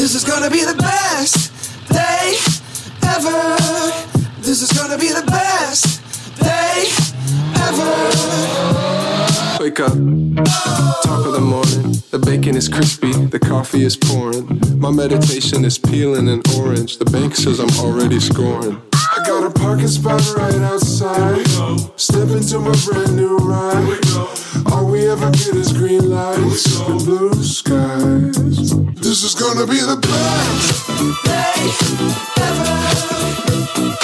This is gonna be the best day ever. This is gonna be the best day ever. Wake up, top of the morning. The bacon is crispy, the coffee is pouring. My meditation is peeling an orange. The bank says I'm already scoring. I got a parking spot right outside. Step into my brand new ride. We All we ever get is green lights and blue skies. This is gonna be the best day ever.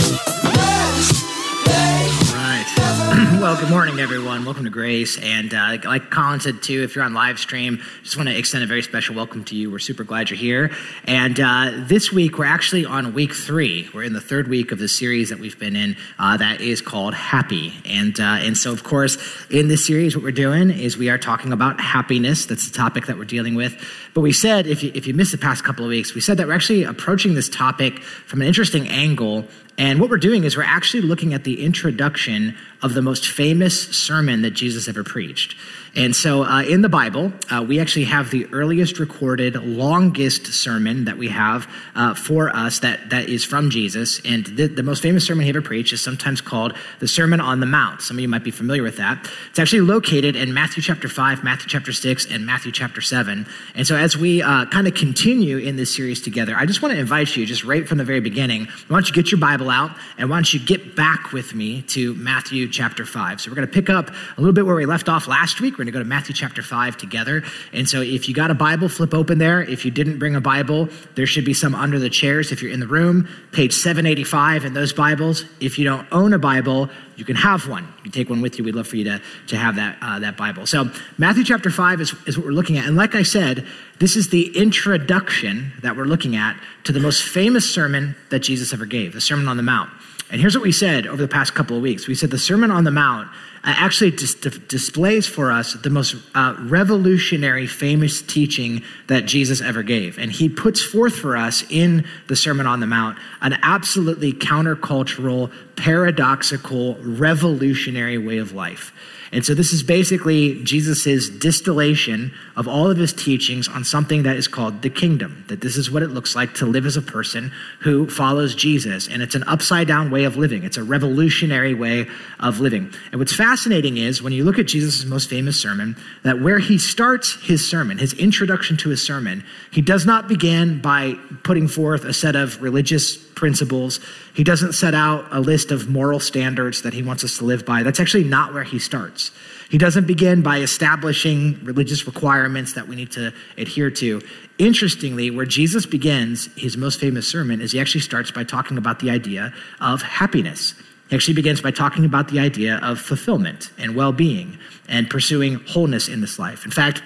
Well, good morning, everyone. Welcome to Grace. And uh, like Colin said, too, if you're on live stream, just want to extend a very special welcome to you. We're super glad you're here. And uh, this week, we're actually on week three. We're in the third week of the series that we've been in uh, that is called Happy. And, uh, and so, of course, in this series, what we're doing is we are talking about happiness. That's the topic that we're dealing with. But we said, if you, if you missed the past couple of weeks, we said that we're actually approaching this topic from an interesting angle and what we're doing is we're actually looking at the introduction of the most famous sermon that Jesus ever preached. And so uh, in the Bible, uh, we actually have the earliest recorded, longest sermon that we have uh, for us that, that is from Jesus. And the, the most famous sermon he ever preached is sometimes called the Sermon on the Mount. Some of you might be familiar with that. It's actually located in Matthew chapter 5, Matthew chapter 6, and Matthew chapter 7. And so as we uh, kind of continue in this series together, I just want to invite you, just right from the very beginning, why don't you get your Bible out and why don't you get back with me to Matthew chapter 5. So we're going to pick up a little bit where we left off last week. We're going to go to Matthew chapter 5 together. And so if you got a Bible, flip open there. If you didn't bring a Bible, there should be some under the chairs if you're in the room. Page 785 in those Bibles. If you don't own a Bible, you can have one. You take one with you. We'd love for you to, to have that, uh, that Bible. So Matthew chapter 5 is, is what we're looking at. And like I said, this is the introduction that we're looking at to the most famous sermon that Jesus ever gave, the Sermon on the Mount. And here's what we said over the past couple of weeks. We said the Sermon on the Mount actually dis- dis- displays for us the most uh, revolutionary, famous teaching that Jesus ever gave. And he puts forth for us in the Sermon on the Mount an absolutely countercultural, paradoxical, revolutionary way of life. And so this is basically Jesus' distillation of all of his teachings on something that is called the kingdom. That this is what it looks like to live as a person who follows Jesus. And it's an upside down way of living. It's a revolutionary way of living. And what's fascinating is when you look at Jesus' most famous sermon, that where he starts his sermon, his introduction to his sermon, he does not begin by putting forth a set of religious principles. He doesn't set out a list of moral standards that he wants us to live by. That's actually not where he starts. He doesn't begin by establishing religious requirements that we need to adhere to. Interestingly, where Jesus begins his most famous sermon is he actually starts by talking about the idea of happiness. Actually begins by talking about the idea of fulfillment and well being and pursuing wholeness in this life. In fact,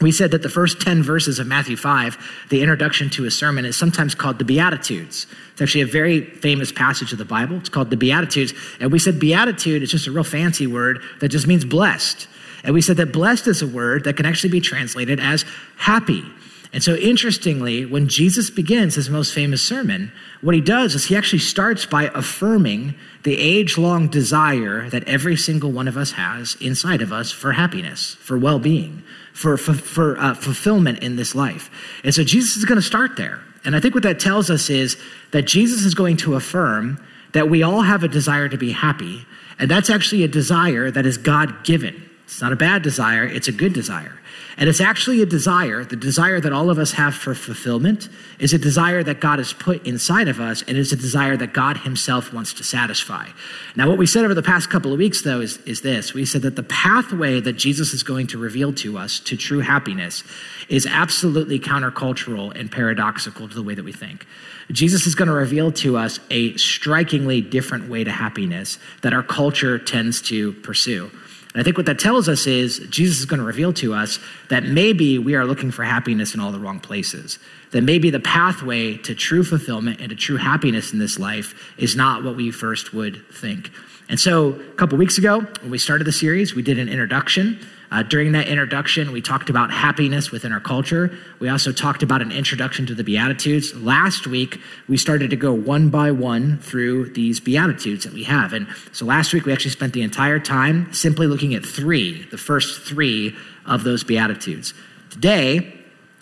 we said that the first 10 verses of Matthew 5, the introduction to his sermon, is sometimes called the Beatitudes. It's actually a very famous passage of the Bible. It's called the Beatitudes. And we said beatitude is just a real fancy word that just means blessed. And we said that blessed is a word that can actually be translated as happy. And so, interestingly, when Jesus begins his most famous sermon, what he does is he actually starts by affirming the age long desire that every single one of us has inside of us for happiness, for well being, for, for, for uh, fulfillment in this life. And so, Jesus is going to start there. And I think what that tells us is that Jesus is going to affirm that we all have a desire to be happy. And that's actually a desire that is God given. It's not a bad desire, it's a good desire. And it's actually a desire, the desire that all of us have for fulfillment is a desire that God has put inside of us, and it's a desire that God Himself wants to satisfy. Now, what we said over the past couple of weeks, though, is, is this. We said that the pathway that Jesus is going to reveal to us to true happiness is absolutely countercultural and paradoxical to the way that we think. Jesus is going to reveal to us a strikingly different way to happiness that our culture tends to pursue. And I think what that tells us is Jesus is going to reveal to us that maybe we are looking for happiness in all the wrong places. That maybe the pathway to true fulfillment and to true happiness in this life is not what we first would think. And so, a couple weeks ago, when we started the series, we did an introduction. Uh, during that introduction, we talked about happiness within our culture. We also talked about an introduction to the Beatitudes. Last week, we started to go one by one through these Beatitudes that we have. And so last week, we actually spent the entire time simply looking at three, the first three of those Beatitudes. Today,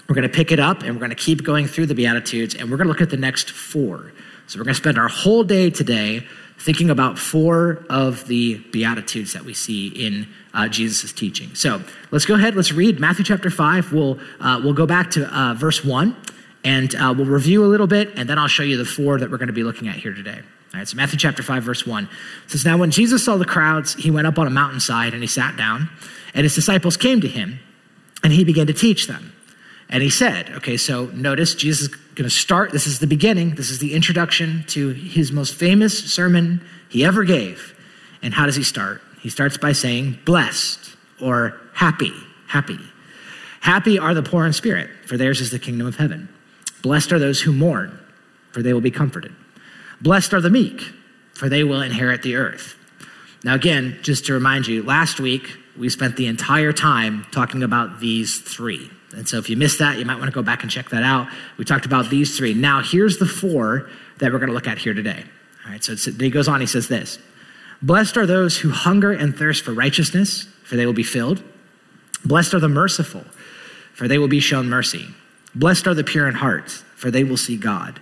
We're going to pick it up and we're going to keep going through the Beatitudes and we're going to look at the next four. So we're going to spend our whole day today thinking about four of the Beatitudes that we see in uh, Jesus' teaching. So let's go ahead, let's read Matthew chapter 5. We'll, uh, we'll go back to uh, verse 1 and uh, we'll review a little bit and then I'll show you the four that we're going to be looking at here today. All right, so Matthew chapter 5, verse 1 says, Now when Jesus saw the crowds, he went up on a mountainside and he sat down, and his disciples came to him, and he began to teach them. And he said, okay, so notice Jesus is going to start. This is the beginning. This is the introduction to his most famous sermon he ever gave. And how does he start? He starts by saying, blessed or happy, happy. Happy are the poor in spirit, for theirs is the kingdom of heaven. Blessed are those who mourn, for they will be comforted. Blessed are the meek, for they will inherit the earth. Now, again, just to remind you, last week we spent the entire time talking about these three. And so if you missed that, you might want to go back and check that out. We talked about these three. Now, here's the four that we're going to look at here today. All right, so he goes on, he says this Blessed are those who hunger and thirst for righteousness, for they will be filled. Blessed are the merciful, for they will be shown mercy. Blessed are the pure in heart, for they will see God.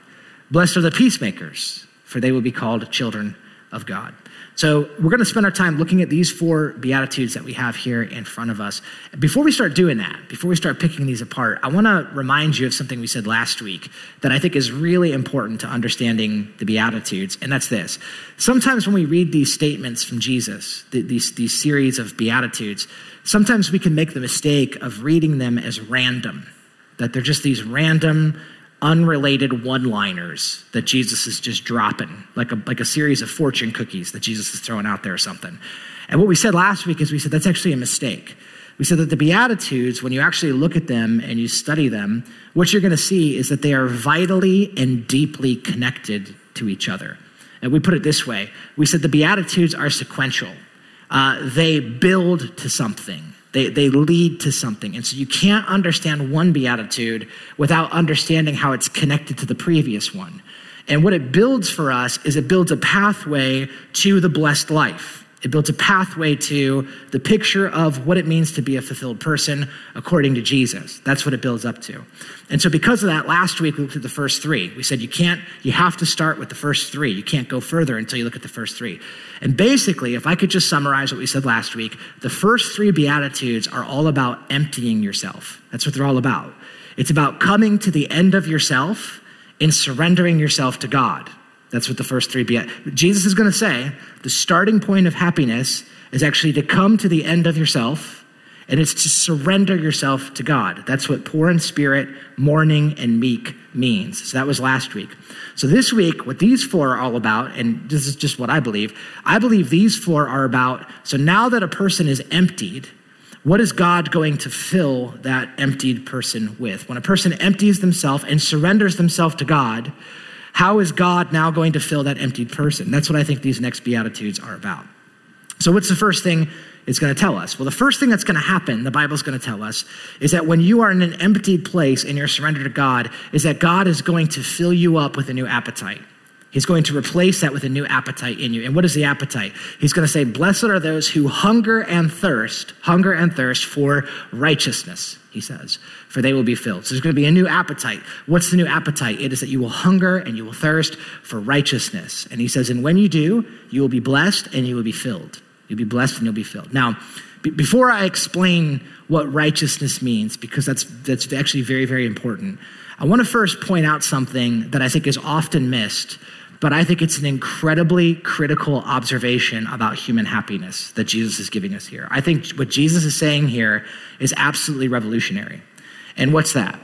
Blessed are the peacemakers, for they will be called children of God. So, we're going to spend our time looking at these four Beatitudes that we have here in front of us. Before we start doing that, before we start picking these apart, I want to remind you of something we said last week that I think is really important to understanding the Beatitudes, and that's this. Sometimes when we read these statements from Jesus, these, these series of Beatitudes, sometimes we can make the mistake of reading them as random, that they're just these random unrelated one liners that Jesus is just dropping, like a, like a series of fortune cookies that Jesus is throwing out there or something. And what we said last week is we said that's actually a mistake. We said that the Beatitudes, when you actually look at them and you study them, what you're going to see is that they are vitally and deeply connected to each other. And we put it this way we said the Beatitudes are sequential, uh, they build to something. They, they lead to something. And so you can't understand one beatitude without understanding how it's connected to the previous one. And what it builds for us is it builds a pathway to the blessed life. It builds a pathway to the picture of what it means to be a fulfilled person according to Jesus. That's what it builds up to. And so, because of that, last week we looked at the first three. We said you can't, you have to start with the first three. You can't go further until you look at the first three. And basically, if I could just summarize what we said last week, the first three Beatitudes are all about emptying yourself. That's what they're all about. It's about coming to the end of yourself and surrendering yourself to God. That's what the first three be. Jesus is going to say the starting point of happiness is actually to come to the end of yourself and it's to surrender yourself to God. That's what poor in spirit, mourning, and meek means. So that was last week. So this week, what these four are all about, and this is just what I believe, I believe these four are about. So now that a person is emptied, what is God going to fill that emptied person with? When a person empties themselves and surrenders themselves to God, how is God now going to fill that emptied person? That's what I think these next Beatitudes are about. So, what's the first thing it's going to tell us? Well, the first thing that's going to happen, the Bible's going to tell us, is that when you are in an emptied place and you're surrendered to God, is that God is going to fill you up with a new appetite. He's going to replace that with a new appetite in you. And what is the appetite? He's going to say, Blessed are those who hunger and thirst, hunger and thirst for righteousness, he says, for they will be filled. So there's going to be a new appetite. What's the new appetite? It is that you will hunger and you will thirst for righteousness. And he says, And when you do, you will be blessed and you will be filled. You'll be blessed and you'll be filled. Now, b- before I explain what righteousness means, because that's, that's actually very, very important, I want to first point out something that I think is often missed but I think it's an incredibly critical observation about human happiness that Jesus is giving us here. I think what Jesus is saying here is absolutely revolutionary. And what's that?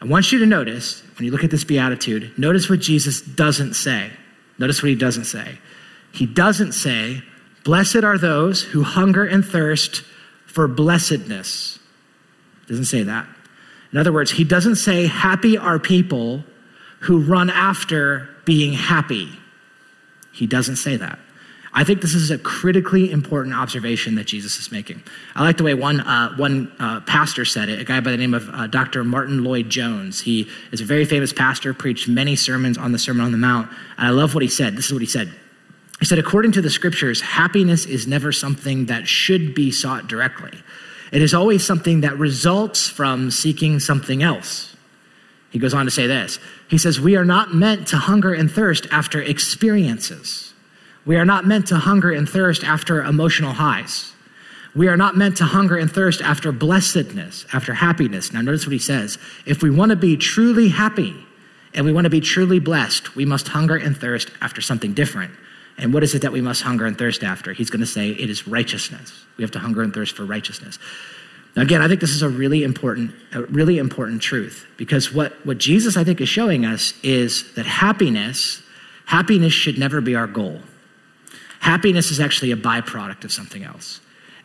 I want you to notice, when you look at this beatitude, notice what Jesus doesn't say. Notice what he doesn't say. He doesn't say, Blessed are those who hunger and thirst for blessedness. Doesn't say that. In other words, he doesn't say, Happy are people who run after being happy. He doesn't say that. I think this is a critically important observation that Jesus is making. I like the way one, uh, one uh, pastor said it, a guy by the name of uh, Dr. Martyn Lloyd-Jones. He is a very famous pastor, preached many sermons on the Sermon on the Mount. And I love what he said. This is what he said. He said, according to the scriptures, happiness is never something that should be sought directly. It is always something that results from seeking something else. He goes on to say this He says, We are not meant to hunger and thirst after experiences. We are not meant to hunger and thirst after emotional highs. We are not meant to hunger and thirst after blessedness, after happiness. Now, notice what he says. If we want to be truly happy and we want to be truly blessed, we must hunger and thirst after something different. And what is it that we must hunger and thirst after? He's going to say it is righteousness. We have to hunger and thirst for righteousness. Now, again, I think this is a really important, a really important truth because what, what Jesus, I think, is showing us is that happiness, happiness should never be our goal. Happiness is actually a byproduct of something else.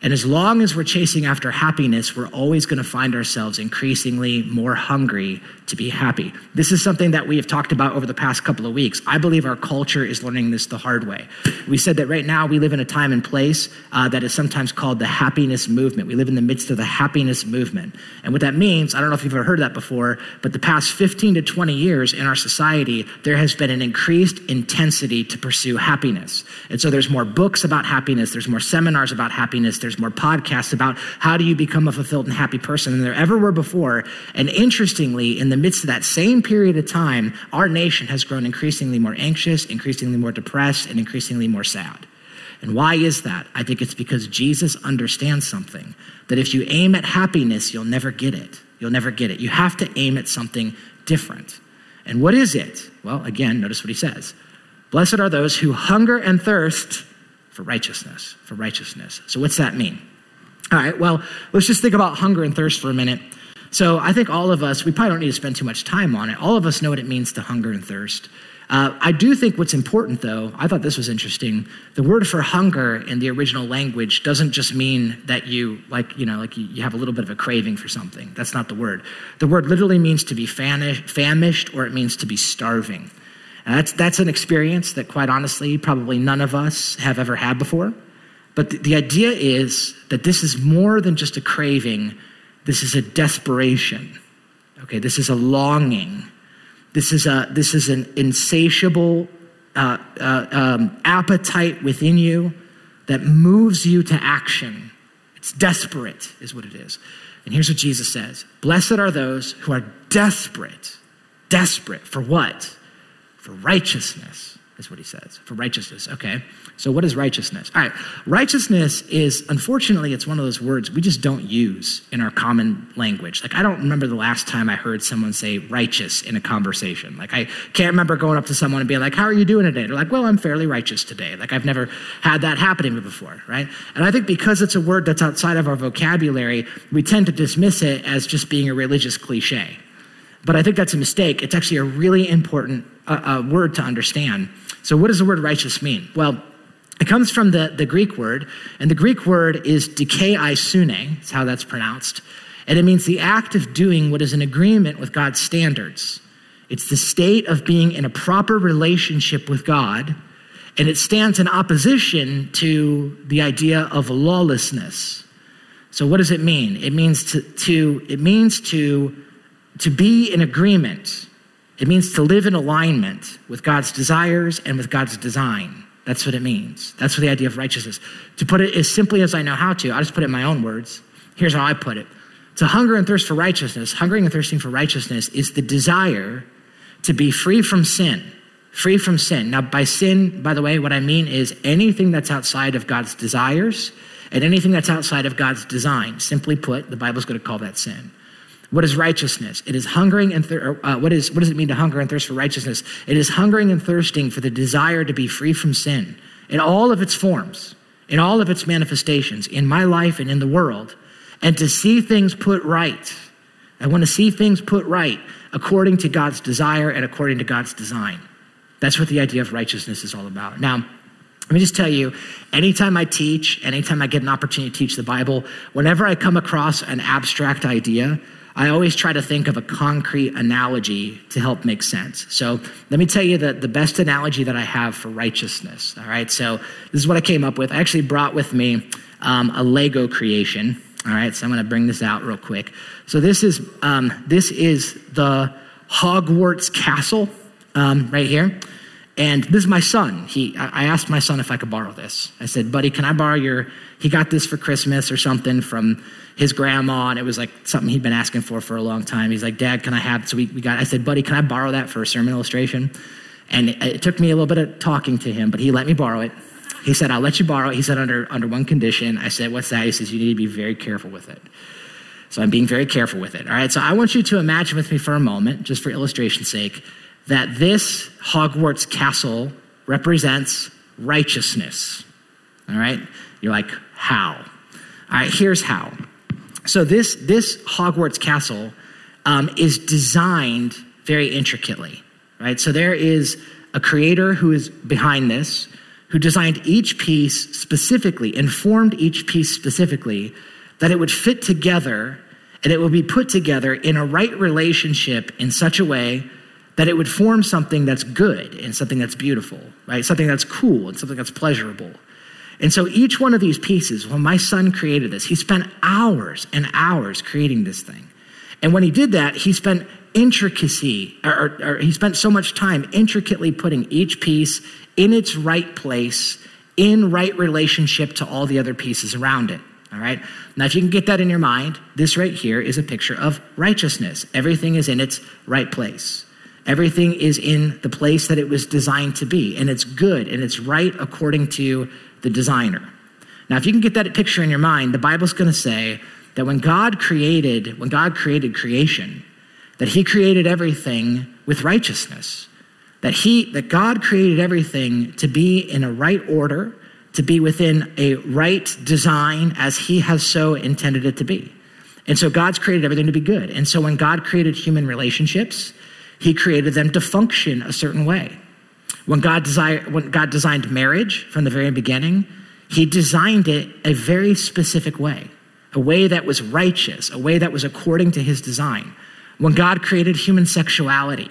And as long as we're chasing after happiness, we're always going to find ourselves increasingly more hungry to be happy. This is something that we have talked about over the past couple of weeks. I believe our culture is learning this the hard way. We said that right now we live in a time and place uh, that is sometimes called the happiness movement. We live in the midst of the happiness movement. And what that means, I don't know if you've ever heard that before, but the past 15 to 20 years in our society, there has been an increased intensity to pursue happiness. And so there's more books about happiness, there's more seminars about happiness there's more podcasts about how do you become a fulfilled and happy person than there ever were before. And interestingly, in the midst of that same period of time, our nation has grown increasingly more anxious, increasingly more depressed, and increasingly more sad. And why is that? I think it's because Jesus understands something that if you aim at happiness, you'll never get it. You'll never get it. You have to aim at something different. And what is it? Well, again, notice what he says Blessed are those who hunger and thirst for righteousness, for righteousness. So, what's that mean? All right, well, let's just think about hunger and thirst for a minute. So, I think all of us, we probably don't need to spend too much time on it. All of us know what it means to hunger and thirst. Uh, I do think what's important, though, I thought this was interesting. The word for hunger in the original language doesn't just mean that you, like, you know, like you, you have a little bit of a craving for something. That's not the word. The word literally means to be famished or it means to be starving. That's, that's an experience that, quite honestly, probably none of us have ever had before. But the, the idea is that this is more than just a craving, this is a desperation. Okay, this is a longing. This is, a, this is an insatiable uh, uh, um, appetite within you that moves you to action. It's desperate, is what it is. And here's what Jesus says Blessed are those who are desperate. Desperate for what? For righteousness, is what he says. For righteousness. Okay. So what is righteousness? All right. Righteousness is, unfortunately, it's one of those words we just don't use in our common language. Like, I don't remember the last time I heard someone say righteous in a conversation. Like, I can't remember going up to someone and being like, How are you doing today? They're like, Well, I'm fairly righteous today. Like, I've never had that happen to me before, right? And I think because it's a word that's outside of our vocabulary, we tend to dismiss it as just being a religious cliche. But I think that's a mistake. It's actually a really important uh, uh, word to understand. So, what does the word righteous mean? Well, it comes from the, the Greek word, and the Greek word is dikaiosune, that's how that's pronounced. And it means the act of doing what is in agreement with God's standards. It's the state of being in a proper relationship with God, and it stands in opposition to the idea of lawlessness. So what does it mean? It means to, to it means to to be in agreement, it means to live in alignment with God's desires and with God's design. That's what it means. That's what the idea of righteousness. To put it as simply as I know how to, I'll just put it in my own words. Here's how I put it. To hunger and thirst for righteousness, hungering and thirsting for righteousness is the desire to be free from sin. Free from sin. Now, by sin, by the way, what I mean is anything that's outside of God's desires and anything that's outside of God's design. Simply put, the Bible's going to call that sin. What is righteousness? It is hungering and thir- uh, what is what does it mean to hunger and thirst for righteousness? It is hungering and thirsting for the desire to be free from sin in all of its forms, in all of its manifestations, in my life and in the world, and to see things put right. I want to see things put right according to God's desire and according to God's design. That's what the idea of righteousness is all about. Now, let me just tell you, anytime I teach, anytime I get an opportunity to teach the Bible, whenever I come across an abstract idea, I always try to think of a concrete analogy to help make sense. So let me tell you the, the best analogy that I have for righteousness. All right, so this is what I came up with. I actually brought with me um, a Lego creation. All right, so I'm going to bring this out real quick. So this is um, this is the Hogwarts castle um, right here. And this is my son. He, I asked my son if I could borrow this. I said, buddy, can I borrow your, he got this for Christmas or something from his grandma, and it was like something he'd been asking for for a long time. He's like, Dad, can I have, so we, we got, I said, buddy, can I borrow that for a sermon illustration? And it, it took me a little bit of talking to him, but he let me borrow it. He said, I'll let you borrow it. He said, under, under one condition. I said, what's that? He says, you need to be very careful with it. So I'm being very careful with it. All right. So I want you to imagine with me for a moment, just for illustration's sake, that this Hogwarts castle represents righteousness. All right? You're like, how? All right, here's how. So this, this Hogwarts castle um, is designed very intricately, right? So there is a creator who is behind this, who designed each piece specifically, informed each piece specifically, that it would fit together and it would be put together in a right relationship in such a way that it would form something that's good and something that's beautiful, right? Something that's cool and something that's pleasurable. And so each one of these pieces, when my son created this, he spent hours and hours creating this thing. And when he did that, he spent intricacy, or, or, or, he spent so much time intricately putting each piece in its right place, in right relationship to all the other pieces around it. All right? Now, if you can get that in your mind, this right here is a picture of righteousness. Everything is in its right place. Everything is in the place that it was designed to be, and it's good and it's right according to the designer. Now, if you can get that picture in your mind, the Bible's going to say that when God created, when God created creation, that he created everything with righteousness. That he that God created everything to be in a right order, to be within a right design as he has so intended it to be. And so God's created everything to be good. And so when God created human relationships, he created them to function a certain way. When God, desired, when God designed marriage from the very beginning, he designed it a very specific way, a way that was righteous, a way that was according to his design. When God created human sexuality,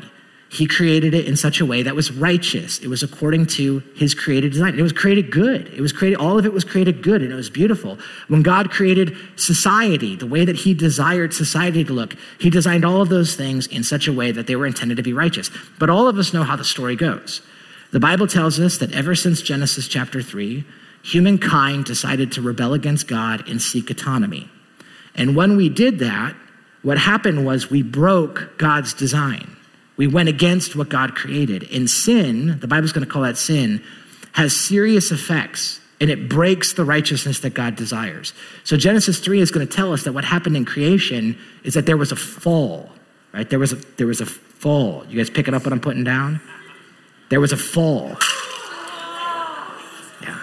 he created it in such a way that was righteous. It was according to his created design. It was created good. It was created, all of it was created good and it was beautiful. When God created society, the way that he desired society to look, he designed all of those things in such a way that they were intended to be righteous. But all of us know how the story goes. The Bible tells us that ever since Genesis chapter 3, humankind decided to rebel against God and seek autonomy. And when we did that, what happened was we broke God's design. We went against what God created. And sin, the Bible's going to call that sin, has serious effects and it breaks the righteousness that God desires. So Genesis 3 is going to tell us that what happened in creation is that there was a fall, right? There was a, there was a fall. You guys picking up what I'm putting down? There was a fall. Yeah.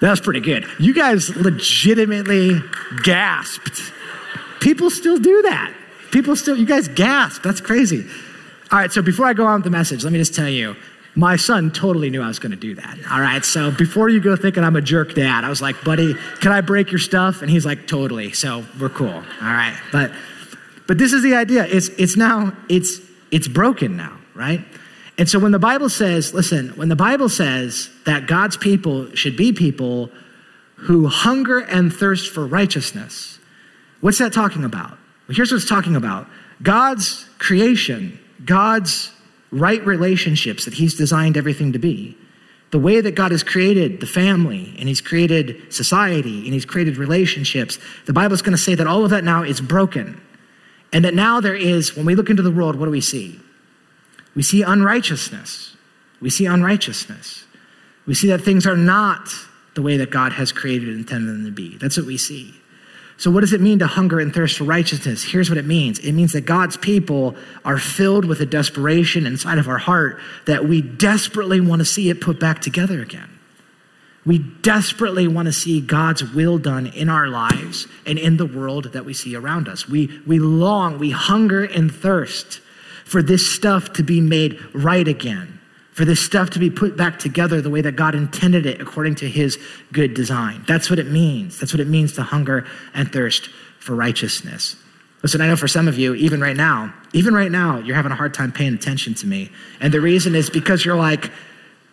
That was pretty good. You guys legitimately gasped. People still do that. People still, you guys gasp. That's crazy. All right, so before I go on with the message, let me just tell you, my son totally knew I was going to do that. All right, so before you go thinking I'm a jerk dad, I was like, buddy, can I break your stuff? And he's like, totally. So we're cool. All right, but but this is the idea. It's it's now it's it's broken now, right? And so when the Bible says, listen, when the Bible says that God's people should be people who hunger and thirst for righteousness, what's that talking about? Here's what it's talking about God's creation, God's right relationships that He's designed everything to be. The way that God has created the family and He's created society and He's created relationships, the Bible is going to say that all of that now is broken. And that now there is, when we look into the world, what do we see? We see unrighteousness. We see unrighteousness. We see that things are not the way that God has created and intended them to be. That's what we see. So, what does it mean to hunger and thirst for righteousness? Here's what it means it means that God's people are filled with a desperation inside of our heart that we desperately want to see it put back together again. We desperately want to see God's will done in our lives and in the world that we see around us. We, we long, we hunger and thirst for this stuff to be made right again for this stuff to be put back together the way that God intended it according to his good design. That's what it means. That's what it means to hunger and thirst for righteousness. Listen, I know for some of you, even right now, even right now, you're having a hard time paying attention to me. And the reason is because you're like,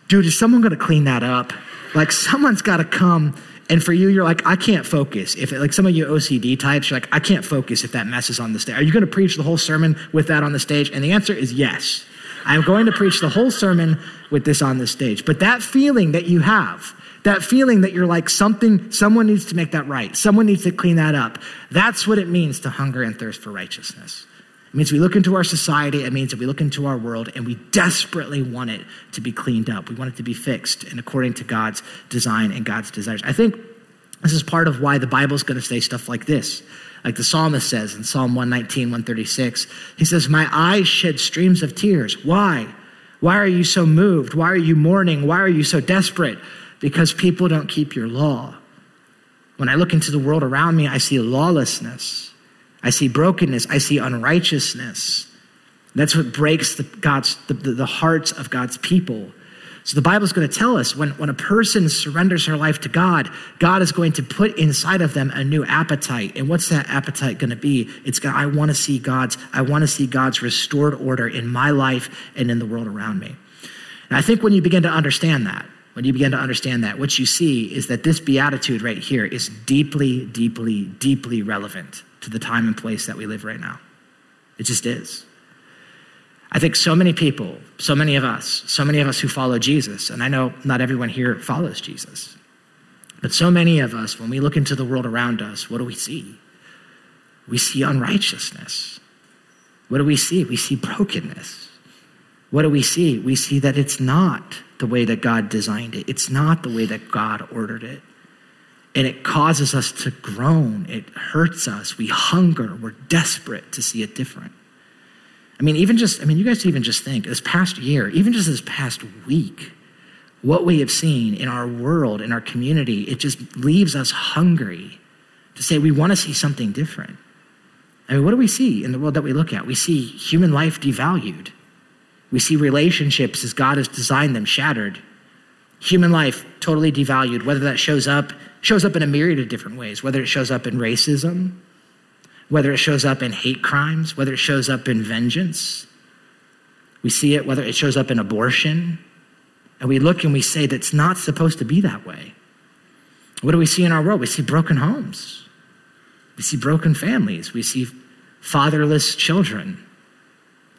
dude, is someone going to clean that up? Like, someone's got to come. And for you, you're like, I can't focus. If like some of you OCD types, you're like, I can't focus if that messes on the stage. Are you going to preach the whole sermon with that on the stage? And the answer is yes. I'm going to preach the whole sermon with this on the stage. But that feeling that you have, that feeling that you're like something, someone needs to make that right, someone needs to clean that up, that's what it means to hunger and thirst for righteousness. It means we look into our society, it means that we look into our world and we desperately want it to be cleaned up. We want it to be fixed and according to God's design and God's desires. I think this is part of why the Bible's going to say stuff like this. Like the psalmist says in Psalm 119, 136, he says, My eyes shed streams of tears. Why? Why are you so moved? Why are you mourning? Why are you so desperate? Because people don't keep your law. When I look into the world around me, I see lawlessness. I see brokenness. I see unrighteousness. That's what breaks the, God's, the, the hearts of God's people. So the Bible is going to tell us when, when a person surrenders her life to God, God is going to put inside of them a new appetite. And what's that appetite going to be? It's God, I want to see God's, I want to see God's restored order in my life and in the world around me. And I think when you begin to understand that, when you begin to understand that, what you see is that this beatitude right here is deeply, deeply, deeply relevant to the time and place that we live right now. It just is. I think so many people, so many of us, so many of us who follow Jesus, and I know not everyone here follows Jesus, but so many of us, when we look into the world around us, what do we see? We see unrighteousness. What do we see? We see brokenness. What do we see? We see that it's not the way that God designed it, it's not the way that God ordered it. And it causes us to groan. It hurts us. We hunger. We're desperate to see it different. I mean, even just, I mean, you guys even just think this past year, even just this past week, what we have seen in our world, in our community, it just leaves us hungry to say we want to see something different. I mean, what do we see in the world that we look at? We see human life devalued. We see relationships as God has designed them shattered. Human life totally devalued, whether that shows up, shows up in a myriad of different ways, whether it shows up in racism, whether it shows up in hate crimes, whether it shows up in vengeance. We see it whether it shows up in abortion. And we look and we say that's not supposed to be that way. What do we see in our world? We see broken homes. We see broken families. We see fatherless children.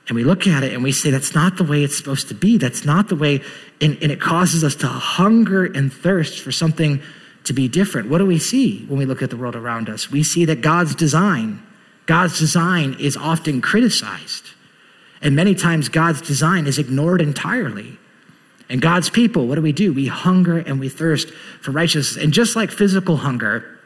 And we look at it and we say, that's not the way it's supposed to be. That's not the way. And, and, it causes us to hunger and thirst for something to be different. What do we see when we look at the world around us? We see that God's design, God's design is often criticized. And many times God's design is ignored entirely. And God's people, what do we do? We hunger and we thirst for righteousness. And just like physical hunger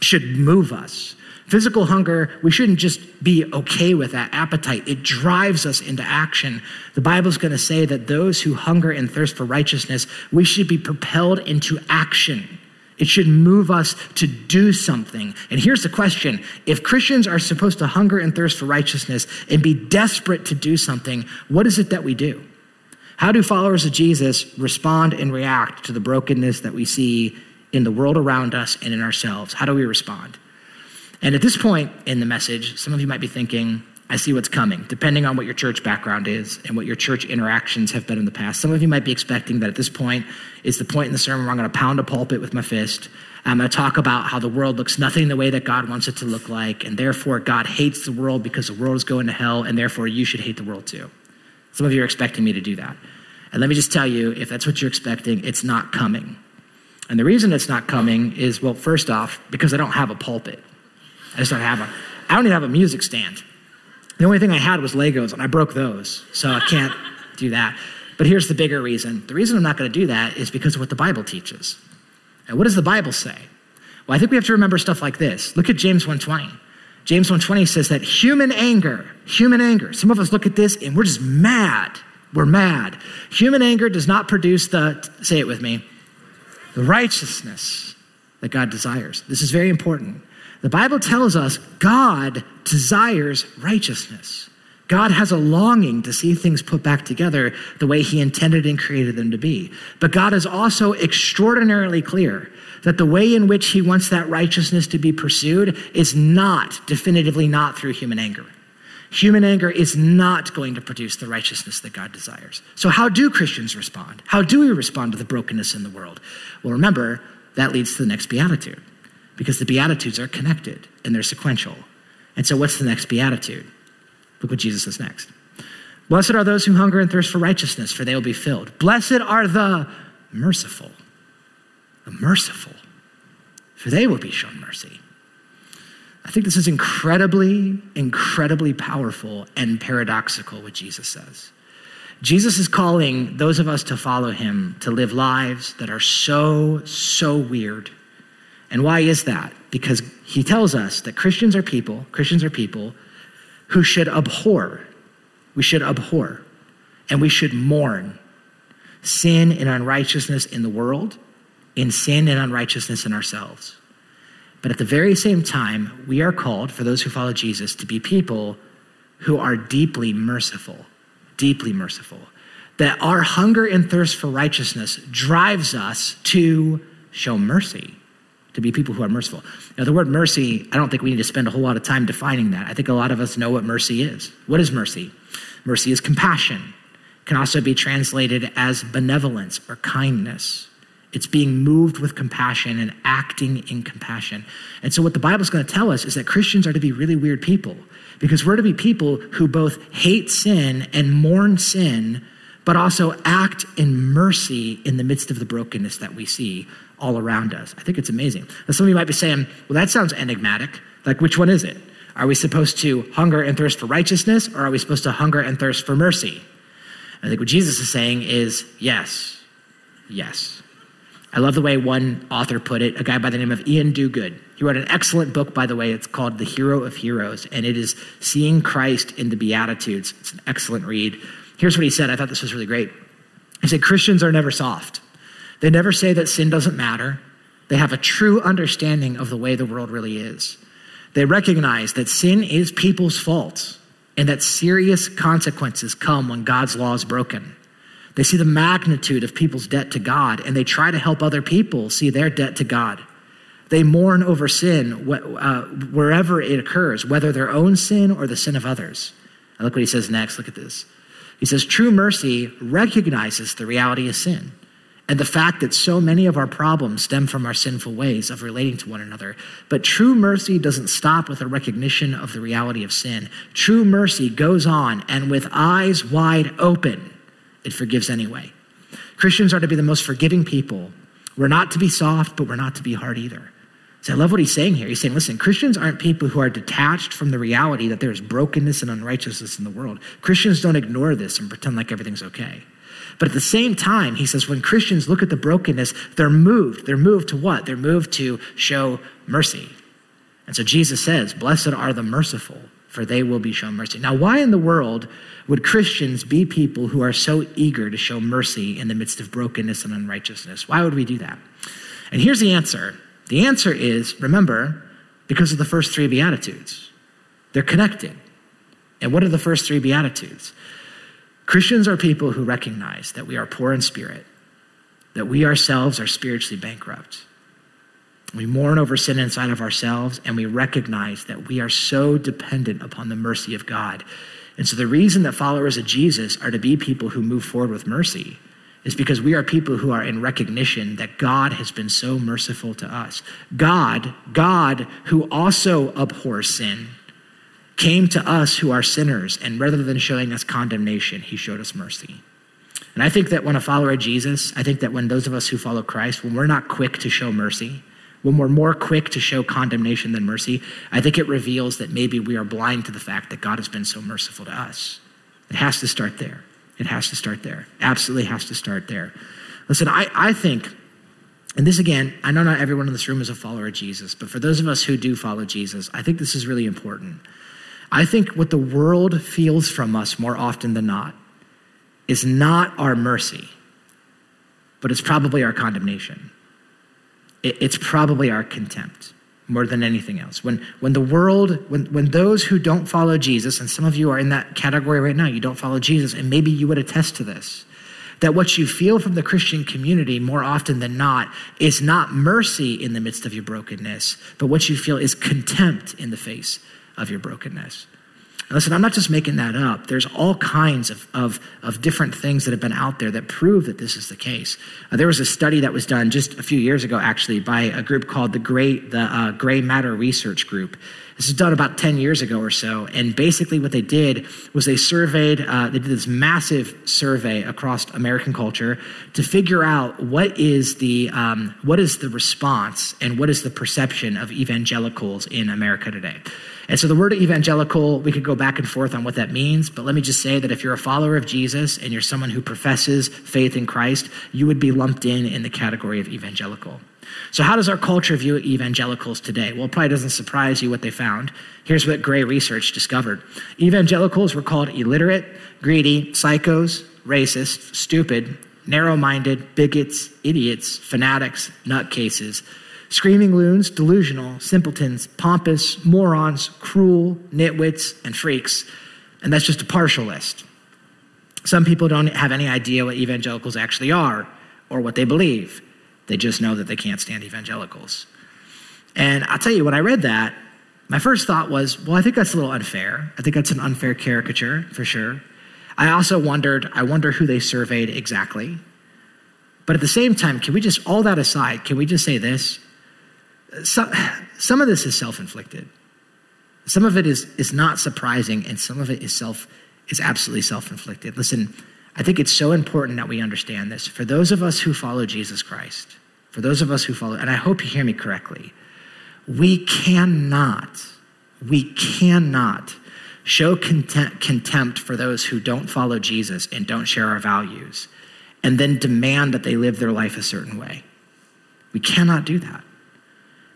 should move us, physical hunger, we shouldn't just be okay with that appetite. It drives us into action. The Bible's going to say that those who hunger and thirst for righteousness, we should be propelled into action. It should move us to do something. And here's the question if Christians are supposed to hunger and thirst for righteousness and be desperate to do something, what is it that we do? How do followers of Jesus respond and react to the brokenness that we see in the world around us and in ourselves? How do we respond? And at this point in the message, some of you might be thinking, I see what's coming, depending on what your church background is and what your church interactions have been in the past. Some of you might be expecting that at this point is the point in the sermon where I'm going to pound a pulpit with my fist. I'm going to talk about how the world looks nothing the way that God wants it to look like, and therefore God hates the world because the world is going to hell, and therefore you should hate the world too. Some of you are expecting me to do that. And let me just tell you, if that's what you're expecting, it's not coming. And the reason it's not coming is, well, first off, because I don't have a pulpit. I just don't have a, I don't even have a music stand. The only thing I had was Legos, and I broke those, so I can't do that. But here's the bigger reason. The reason I'm not going to do that is because of what the Bible teaches. And what does the Bible say? Well, I think we have to remember stuff like this. Look at James 1:20. James 1:20 says that human anger, human anger. Some of us look at this and we're just mad. We're mad. Human anger does not produce the say it with me. The righteousness that God desires. This is very important. The Bible tells us God desires righteousness. God has a longing to see things put back together the way He intended and created them to be. But God is also extraordinarily clear that the way in which He wants that righteousness to be pursued is not, definitively not through human anger. Human anger is not going to produce the righteousness that God desires. So, how do Christians respond? How do we respond to the brokenness in the world? Well, remember, that leads to the next beatitude because the Beatitudes are connected and they're sequential. And so, what's the next Beatitude? Look what Jesus says next. Blessed are those who hunger and thirst for righteousness, for they will be filled. Blessed are the merciful, the merciful, for they will be shown mercy. I think this is incredibly, incredibly powerful and paradoxical what Jesus says. Jesus is calling those of us to follow him to live lives that are so, so weird. And why is that? Because he tells us that Christians are people, Christians are people who should abhor we should abhor and we should mourn sin and unrighteousness in the world, in sin and unrighteousness in ourselves. But at the very same time, we are called, for those who follow Jesus, to be people who are deeply merciful, deeply merciful. That our hunger and thirst for righteousness drives us to show mercy, to be people who are merciful. Now, the word mercy, I don't think we need to spend a whole lot of time defining that. I think a lot of us know what mercy is. What is mercy? Mercy is compassion. It can also be translated as benevolence or kindness. It's being moved with compassion and acting in compassion. And so, what the Bible is going to tell us is that Christians are to be really weird people because we're to be people who both hate sin and mourn sin, but also act in mercy in the midst of the brokenness that we see all around us. I think it's amazing. Now, some of you might be saying, well, that sounds enigmatic. Like, which one is it? Are we supposed to hunger and thirst for righteousness, or are we supposed to hunger and thirst for mercy? I think what Jesus is saying is yes, yes. I love the way one author put it, a guy by the name of Iain Duguid. He wrote an excellent book, by the way. It's called The Hero of Heroes, and it is Seeing Christ in the Beatitudes. It's an excellent read. Here's what he said. I thought this was really great. He said, Christians are never soft. They never say that sin doesn't matter. They have a true understanding of the way the world really is. They recognize that sin is people's fault and that serious consequences come when God's law is broken. They see the magnitude of people's debt to God and they try to help other people see their debt to God. They mourn over sin uh, wherever it occurs, whether their own sin or the sin of others. And look what he says next. Look at this. He says, True mercy recognizes the reality of sin and the fact that so many of our problems stem from our sinful ways of relating to one another. But true mercy doesn't stop with a recognition of the reality of sin. True mercy goes on, and with eyes wide open, it forgives anyway. Christians are to be the most forgiving people. We're not to be soft, but we're not to be hard either. So I love what he's saying here. He's saying, listen, Christians aren't people who are detached from the reality that there's brokenness and unrighteousness in the world. Christians don't ignore this and pretend like everything's okay. But at the same time, he says, when Christians look at the brokenness, they're moved. They're moved to what? They're moved to show mercy. And so Jesus says, Blessed are the merciful, for they will be shown mercy. Now, why in the world would Christians be people who are so eager to show mercy in the midst of brokenness and unrighteousness? Why would we do that? And here's the answer the answer is, remember, because of the first three Beatitudes. They're connected. And what are the first three Beatitudes? Christians are people who recognize that we are poor in spirit, that we ourselves are spiritually bankrupt. We mourn over sin inside of ourselves, and we recognize that we are so dependent upon the mercy of God. And so, the reason that followers of Jesus are to be people who move forward with mercy is because we are people who are in recognition that God has been so merciful to us. God, God, who also abhors sin, came to us who are sinners, and rather than showing us condemnation, he showed us mercy. And I think that when a follower of Jesus, I think that when those of us who follow Christ, when we're not quick to show mercy, when we're more quick to show condemnation than mercy, I think it reveals that maybe we are blind to the fact that God has been so merciful to us. It has to start there. It has to start there. Absolutely has to start there. Listen, I, I think, and this again, I know not everyone in this room is a follower of Jesus, but for those of us who do follow Jesus, I think this is really important. I think what the world feels from us more often than not is not our mercy, but it's probably our condemnation. It's probably our contempt more than anything else. When, when the world, when, when those who don't follow Jesus, and some of you are in that category right now, you don't follow Jesus, and maybe you would attest to this, that what you feel from the Christian community more often than not is not mercy in the midst of your brokenness, but what you feel is contempt in the face of your brokenness. And listen, I'm not just making that up. There's all kinds of, of, of different things that have been out there that prove that this is the case. Uh, there was a study that was done just a few years ago, actually, by a group called the Gray, the, uh, Grey Matter Research Group. This was done about 10 years ago or so. And basically, what they did was they surveyed, uh, they did this massive survey across American culture to figure out what is the, um, what is the response and what is the perception of evangelicals in America today. And so the word evangelical, we could go back and forth on what that means, but let me just say that if you're a follower of Jesus and you're someone who professes faith in Christ, you would be lumped in in the category of evangelical. So, how does our culture view evangelicals today? Well, it probably doesn't surprise you what they found. Here's what Grey Research discovered Evangelicals were called illiterate, greedy, psychos, racist, stupid, narrow minded, bigots, idiots, fanatics, nutcases, screaming loons, delusional, simpletons, pompous, morons, cruel, nitwits, and freaks. And that's just a partial list. Some people don't have any idea what evangelicals actually are or what they believe. They just know that they can't stand evangelicals. And I'll tell you, when I read that, my first thought was, well, I think that's a little unfair. I think that's an unfair caricature for sure. I also wondered, I wonder who they surveyed exactly. But at the same time, can we just, all that aside, can we just say this? Some, some of this is self inflicted. Some of it is, is not surprising, and some of it is self is absolutely self inflicted. Listen, I think it's so important that we understand this. For those of us who follow Jesus Christ, for those of us who follow, and I hope you hear me correctly, we cannot, we cannot show contempt, contempt for those who don't follow Jesus and don't share our values, and then demand that they live their life a certain way. We cannot do that.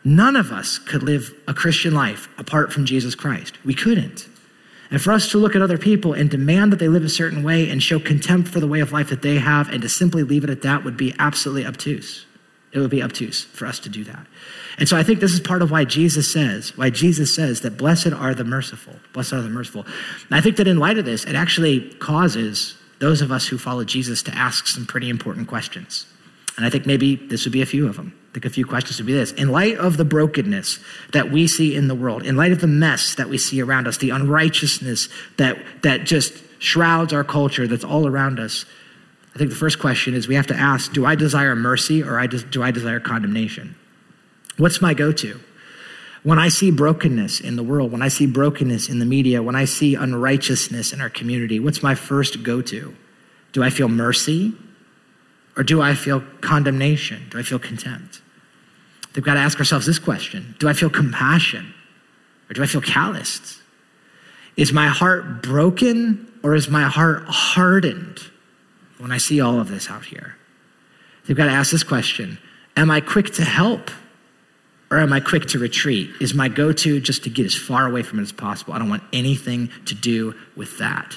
None of us could live a Christian life apart from Jesus Christ. We couldn't. And for us to look at other people and demand that they live a certain way and show contempt for the way of life that they have and to simply leave it at that would be absolutely obtuse. It would be obtuse for us to do that. And so I think this is part of why Jesus says, why Jesus says that blessed are the merciful. Blessed are the merciful. And I think that in light of this, it actually causes those of us who follow Jesus to ask some pretty important questions. And I think maybe this would be a few of them. I think a few questions would be this. In light of the brokenness that we see in the world, in light of the mess that we see around us, the unrighteousness that, that just shrouds our culture that's all around us, I think the first question is we have to ask do I desire mercy or do I desire condemnation? What's my go to? When I see brokenness in the world, when I see brokenness in the media, when I see unrighteousness in our community, what's my first go to? Do I feel mercy or do I feel condemnation? Do I feel contempt? We've got to ask ourselves this question Do I feel compassion? Or do I feel calloused? Is my heart broken or is my heart hardened when I see all of this out here? They've got to ask this question Am I quick to help or am I quick to retreat? Is my go to just to get as far away from it as possible? I don't want anything to do with that.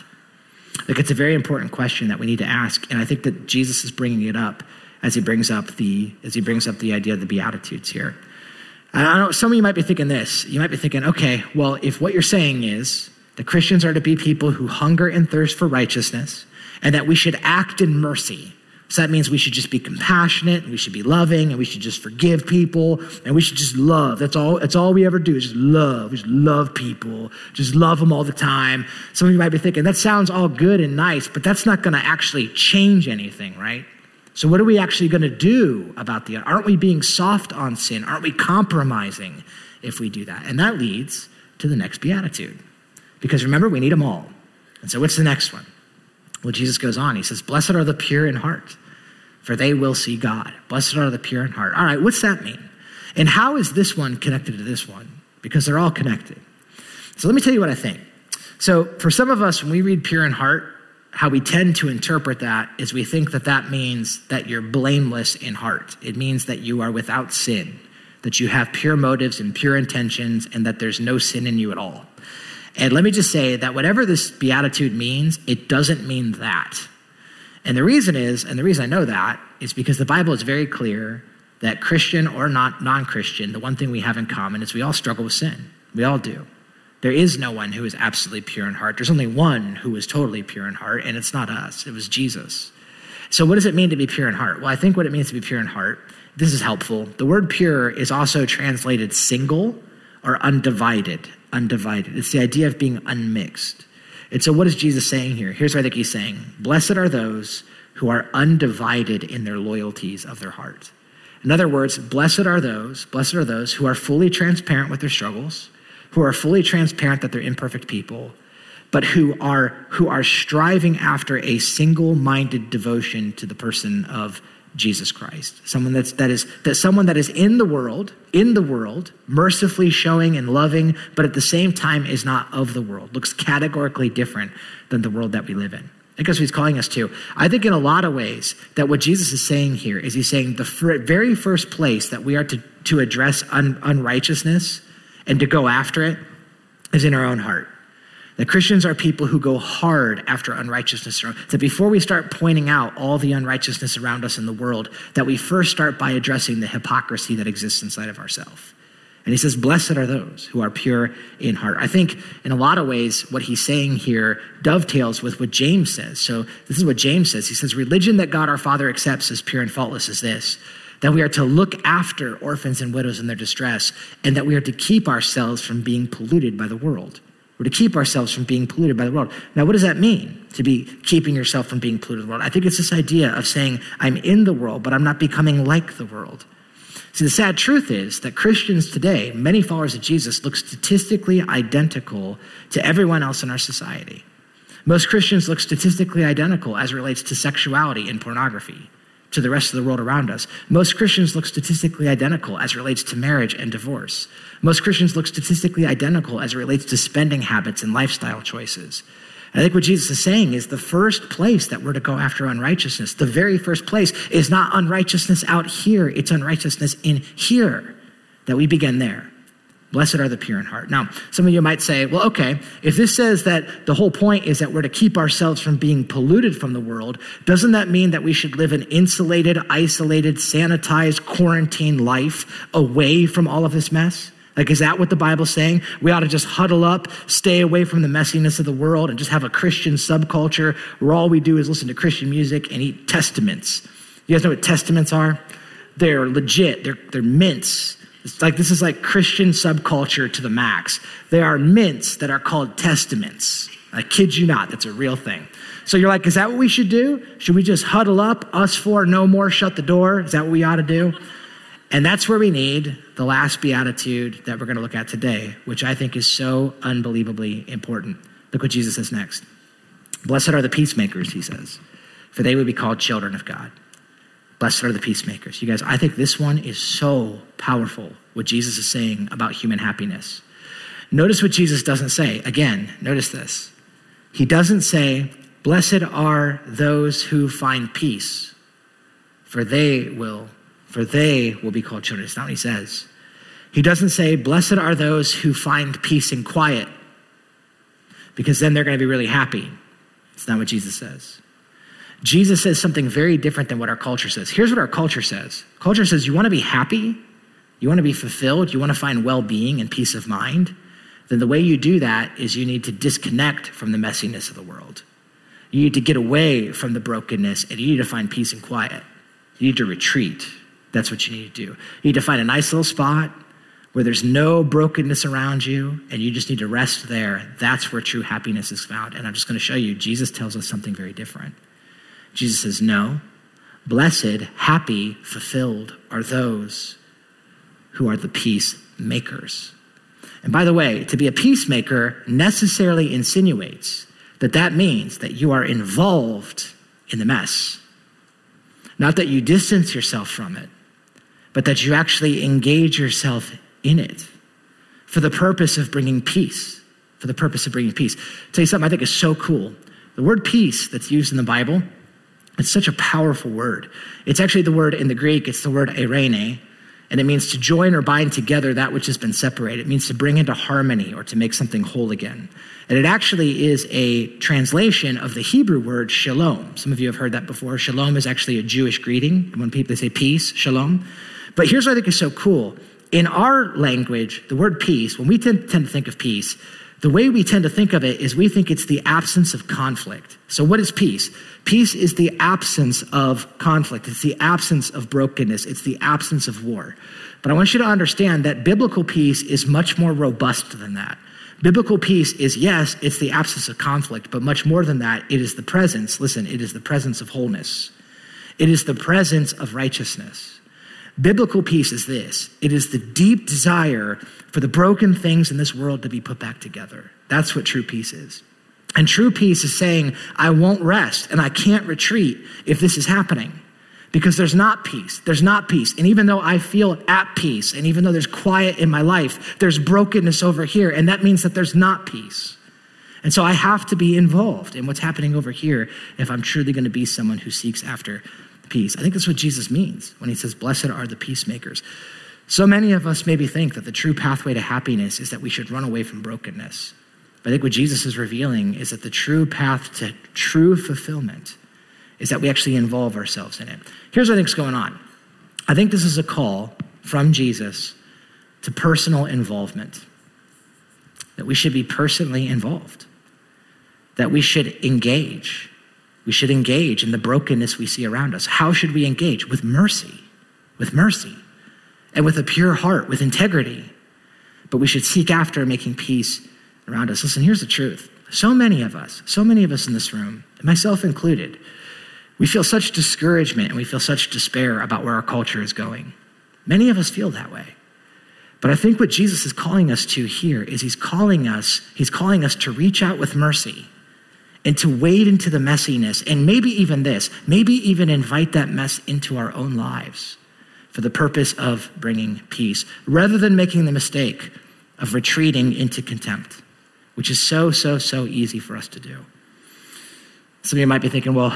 Like it's a very important question that we need to ask, and I think that Jesus is bringing it up as he brings up the as he brings up the idea of the beatitudes here. And I know some of you might be thinking this. You might be thinking, okay, well, if what you're saying is that Christians are to be people who hunger and thirst for righteousness, and that we should act in mercy, so that means we should just be compassionate, and we should be loving, and we should just forgive people, and we should just love. That's all, that's all we ever do is just love. We just love people, just love them all the time. Some of you might be thinking, that sounds all good and nice, but that's not going to actually change anything, right? So, what are we actually going to do about the? Aren't we being soft on sin? Aren't we compromising if we do that? And that leads to the next beatitude. Because remember, we need them all. And so, what's the next one? Well, Jesus goes on. He says, Blessed are the pure in heart, for they will see God. Blessed are the pure in heart. All right, what's that mean? And how is this one connected to this one? Because they're all connected. So let me tell you what I think. So, for some of us, when we read pure in heart, how we tend to interpret that is we think that that means that you're blameless in heart. It means that you are without sin, that you have pure motives and pure intentions, and that there's no sin in you at all. And let me just say that whatever this beatitude means, it doesn't mean that. And the reason is, and the reason I know that, is because the Bible is very clear that Christian or not non Christian, the one thing we have in common is we all struggle with sin. We all do. There is no one who is absolutely pure in heart. There's only one who is totally pure in heart, and it's not us, it was Jesus. So, what does it mean to be pure in heart? Well, I think what it means to be pure in heart, this is helpful. The word pure is also translated single or undivided undivided. It's the idea of being unmixed. And so, what is Jesus saying here? Here's what I think he's saying Blessed are those who are undivided in their loyalties of their heart. In other words, blessed are those, blessed are those who are fully transparent with their struggles, who are fully transparent that they're imperfect people, but who are, who are striving after a single minded devotion to the person of Jesus Christ. Someone that's, that is, that someone that is in the world, in the world, mercifully showing and loving, but at the same time is not of the world, looks categorically different than the world that we live in. I guess he's calling us to. I think in a lot of ways that what Jesus is saying here is he's saying the very first place that we are to, to address un, unrighteousness and to go after it is in our own heart. That Christians are people who go hard after unrighteousness. That before we start pointing out all the unrighteousness around us in the world, that we first start by addressing the hypocrisy that exists inside of ourselves. And he says, Blessed are those who are pure in heart. I think in a lot of ways, what he's saying here dovetails with what James says. So this is what James says. He says, Religion that God our Father accepts as pure and faultless is this that we are to look after orphans and widows in their distress, and that we are to keep ourselves from being polluted by the world. We're to keep ourselves from being polluted by the world. Now, what does that mean to be keeping yourself from being polluted by the world? I think it's this idea of saying, I'm in the world, but I'm not becoming like the world. See, the sad truth is that Christians today, many followers of Jesus, look statistically identical to everyone else in our society. Most Christians look statistically identical as relates to sexuality and pornography to the rest of the world around us. Most Christians look statistically identical as relates to marriage and divorce. Most Christians look statistically identical as it relates to spending habits and lifestyle choices. I think what Jesus is saying is the first place that we're to go after unrighteousness, the very first place is not unrighteousness out here, it's unrighteousness in here, that we begin there. Blessed are the pure in heart. Now, some of you might say, well, okay, if this says that the whole point is that we're to keep ourselves from being polluted from the world, doesn't that mean that we should live an insulated, isolated, sanitized, quarantine life away from all of this mess? Like, is that what the Bible's saying? We ought to just huddle up, stay away from the messiness of the world, and just have a Christian subculture where all we do is listen to Christian music and eat Testamints. You guys know what Testamints are? They're legit, they're, they're mints it's like this is like Christian subculture to the max. There are mints that are called Testamints. I kid you not, that's a real thing. So you're like, is that what we should do? Should we just huddle up, us four, no more, shut the door? Is that what we ought to do? And that's where we need the last beatitude that we're going to look at today, which I think is so unbelievably important. Look what Jesus says next. Blessed are the peacemakers, he says, for they will be called children of God. Blessed are the peacemakers. You guys, I think this one is so powerful, what Jesus is saying about human happiness. Notice what Jesus doesn't say. Again, notice this. He doesn't say, Blessed are those who find peace, for they will, for they will be called children. It's not what he says. He doesn't say, Blessed are those who find peace and quiet, because then they're going to be really happy. It's not what Jesus says. Jesus says something very different than what our culture says. Here's what our culture says culture says, You want to be happy? You want to be fulfilled? You want to find well being and peace of mind? Then the way you do that is you need to disconnect from the messiness of the world. You need to get away from the brokenness and you need to find peace and quiet. You need to retreat. That's what you need to do. You need to find a nice little spot where there's no brokenness around you and you just need to rest there. That's where true happiness is found. And I'm just going to show you, Jesus tells us something very different. Jesus says, No. Blessed, happy, fulfilled are those who are the peacemakers. And by the way, to be a peacemaker necessarily insinuates that that means that you are involved in the mess. Not that you distance yourself from it, but that you actually engage yourself in it for the purpose of bringing peace. For the purpose of bringing peace. I'll tell you something I think is so cool. The word peace that's used in the Bible it's such a powerful word. It's actually the word in the Greek, it's the word eirene, and it means to join or bind together that which has been separated. It means to bring into harmony or to make something whole again. And it actually is a translation of the Hebrew word shalom. Some of you have heard that before. Shalom is actually a Jewish greeting. When people say peace, shalom. But here's what I think is so cool. In our language, the word peace, when we tend to think of peace, the way we tend to think of it is we think it's the absence of conflict. So, what is peace? Peace is the absence of conflict, it's the absence of brokenness, it's the absence of war. But I want you to understand that biblical peace is much more robust than that. Biblical peace is, yes, it's the absence of conflict, but much more than that, it is the presence, listen, it is the presence of wholeness. It is the presence of righteousness. Biblical peace is this it is the deep desire for the broken things in this world to be put back together. That's what true peace is. And true peace is saying, I won't rest and I can't retreat if this is happening because there's not peace. There's not peace. And even though I feel at peace, and even though there's quiet in my life, there's brokenness over here. And that means that there's not peace. And so I have to be involved in what's happening over here if I'm truly going to be someone who seeks after peace. I think that's what Jesus means when he says, Blessed are the peacemakers. So many of us maybe think that the true pathway to happiness is that we should run away from brokenness. But I think what Jesus is revealing is that the true path to true fulfillment is that we actually involve ourselves in it. Here's what I think's going on. I think this is a call from Jesus to personal involvement. That we should be personally involved. That we should engage. We should engage in the brokenness we see around us. How should we engage? With mercy. With mercy. And with a pure heart, with integrity. But we should seek after making peace around us. Listen, here's the truth. So many of us, so many of us in this room, myself included, we feel such discouragement and we feel such despair about where our culture is going. Many of us feel that way. But I think what Jesus is calling us to here is he's calling us, he's calling us to reach out with mercy and to wade into the messiness and maybe even this, maybe even invite that mess into our own lives for the purpose of bringing peace rather than making the mistake of retreating into contempt, which is so, so, so easy for us to do. Some of you might be thinking, well,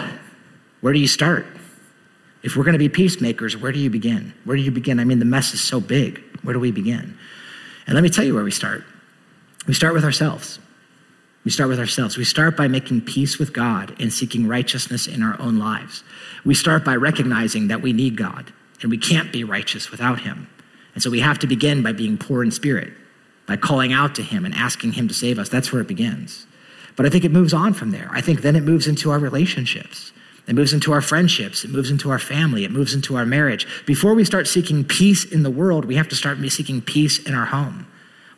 where do you start? If we're going to be peacemakers, where do you begin? Where do you begin? I mean, the mess is so big. Where do we begin? And let me tell you where we start. We start with ourselves. We start with ourselves. We start by making peace with God and seeking righteousness in our own lives. We start by recognizing that we need God and we can't be righteous without Him. And so we have to begin by being poor in spirit, by calling out to Him and asking Him to save us. That's where it begins. But I think it moves on from there. I think then it moves into our relationships. It moves into our friendships. It moves into our family. It moves into our marriage. Before we start seeking peace in the world, we have to start seeking peace in our home.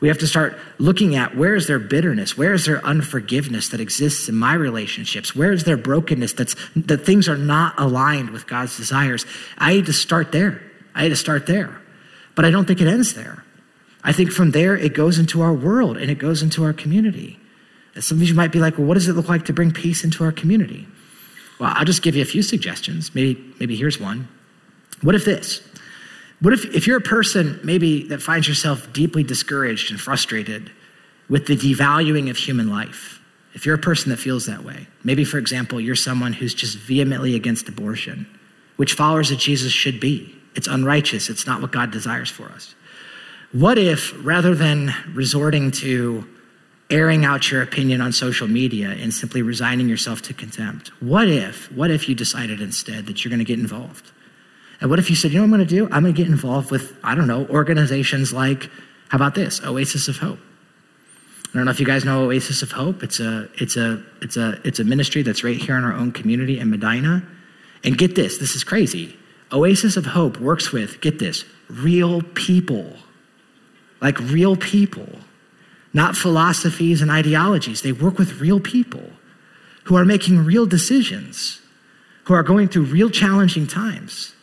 We have to start looking at where is there bitterness? Where is there unforgiveness that exists in my relationships? Where is there brokenness that's, that things are not aligned with God's desires? I need to start there. I need to start there. But I don't think it ends there. I think from there it goes into our world and it goes into our community. And some of you might be like, well, what does it look like to bring peace into our community? Well, I'll just give you a few suggestions. Maybe, maybe here's one. What if this? What if, if you're a person maybe that finds yourself deeply discouraged and frustrated with the devaluing of human life? If you're a person that feels that way, maybe, for example, you're someone who's just vehemently against abortion, which followers of Jesus should be. It's unrighteous, it's not what God desires for us. What if, rather than resorting to airing out your opinion on social media and simply resigning yourself to contempt? What if, what if you decided instead that you're going to get involved? And what if you said, you know what I'm going to do? I'm going to get involved with, I don't know, organizations like, how about this, Oasis of Hope? I don't know if you guys know Oasis of Hope. It's a, it's a, it's a, it's a ministry that's right here in our own community in Medina. And get this, this is crazy. Oasis of Hope works with, get this, real people. Like real people not philosophies and ideologies. They work with real people who are making real decisions, who are going through real challenging times.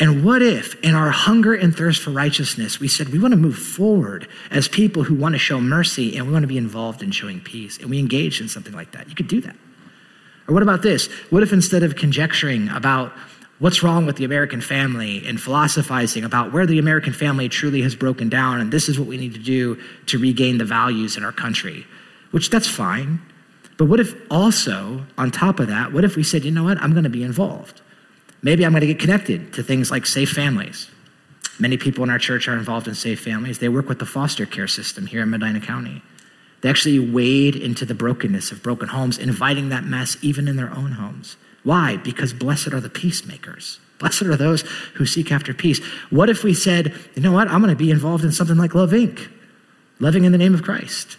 And what if, in our hunger and thirst for righteousness, we said we want to move forward as people who want to show mercy and we want to be involved in showing peace and we engage in something like that? You could do that. Or what about this? What if instead of conjecturing about what's wrong with the American family and philosophizing about where the American family truly has broken down and this is what we need to do to regain the values in our country, which that's fine. But what if also, on top of that, what if we said, you know what, I'm going to be involved? Maybe I'm going to get connected to things like safe families. Many people in our church are involved in safe families. They work with the foster care system here in Medina County. They actually wade into the brokenness of broken homes, inviting that mess even in their own homes. Why? Because blessed are the peacemakers. Blessed are those who seek after peace. What if we said, you know what, I'm going to be involved in something like Love Inc., loving in the name of Christ?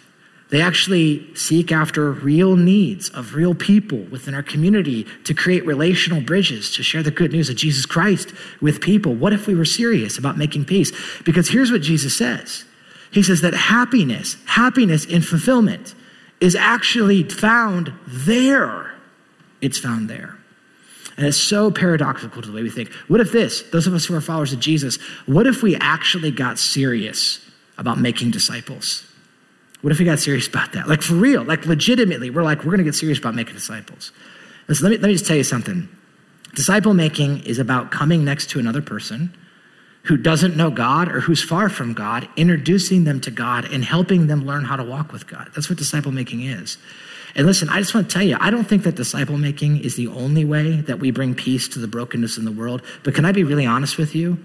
They actually seek after real needs of real people within our community to create relational bridges to share the good news of Jesus Christ with people. What if we were serious about making peace? Because here's what Jesus says He says that happiness, happiness in fulfillment, is actually found there it's found there. And it's so paradoxical to the way we think. What if this, those of us who are followers of Jesus, what if we actually got serious about making disciples? What if we got serious about that? Like for real, like legitimately, we're like, we're going to get serious about making disciples. Listen, let me, let me just tell you something. Disciple making is about coming next to another person who doesn't know God or who's far from God, introducing them to God and helping them learn how to walk with God. That's what disciple making is. And listen, I just want to tell you, I don't think that disciple making is the only way that we bring peace to the brokenness in the world. But can I be really honest with you?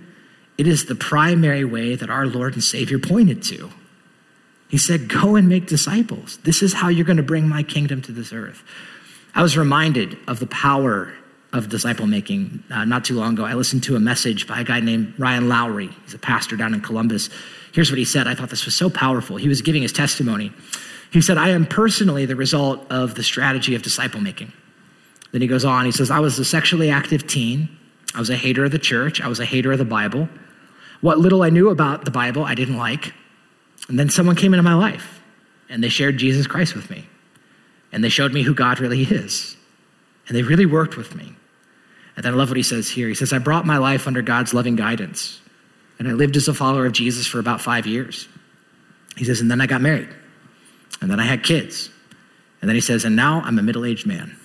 It is the primary way that our Lord and Savior pointed to. He said, Go and make disciples. This is how you're going to bring my kingdom to this earth. I was reminded of the power of disciple making uh, not too long ago. I listened to a message by a guy named Ryan Lowry. He's a pastor down in Columbus. Here's what he said. I thought this was so powerful. He was giving his testimony. He said, I am personally the result of the strategy of disciple making. Then he goes on, he says, I was a sexually active teen. I was a hater of the church. I was a hater of the Bible. What little I knew about the Bible, I didn't like. And then someone came into my life and they shared Jesus Christ with me. And they showed me who God really is. And they really worked with me. And then I love what he says here. He says, I brought my life under God's loving guidance. And I lived as a follower of Jesus for about five years. He says, and then I got married. And then I had kids. And then he says, and now I'm a middle aged man,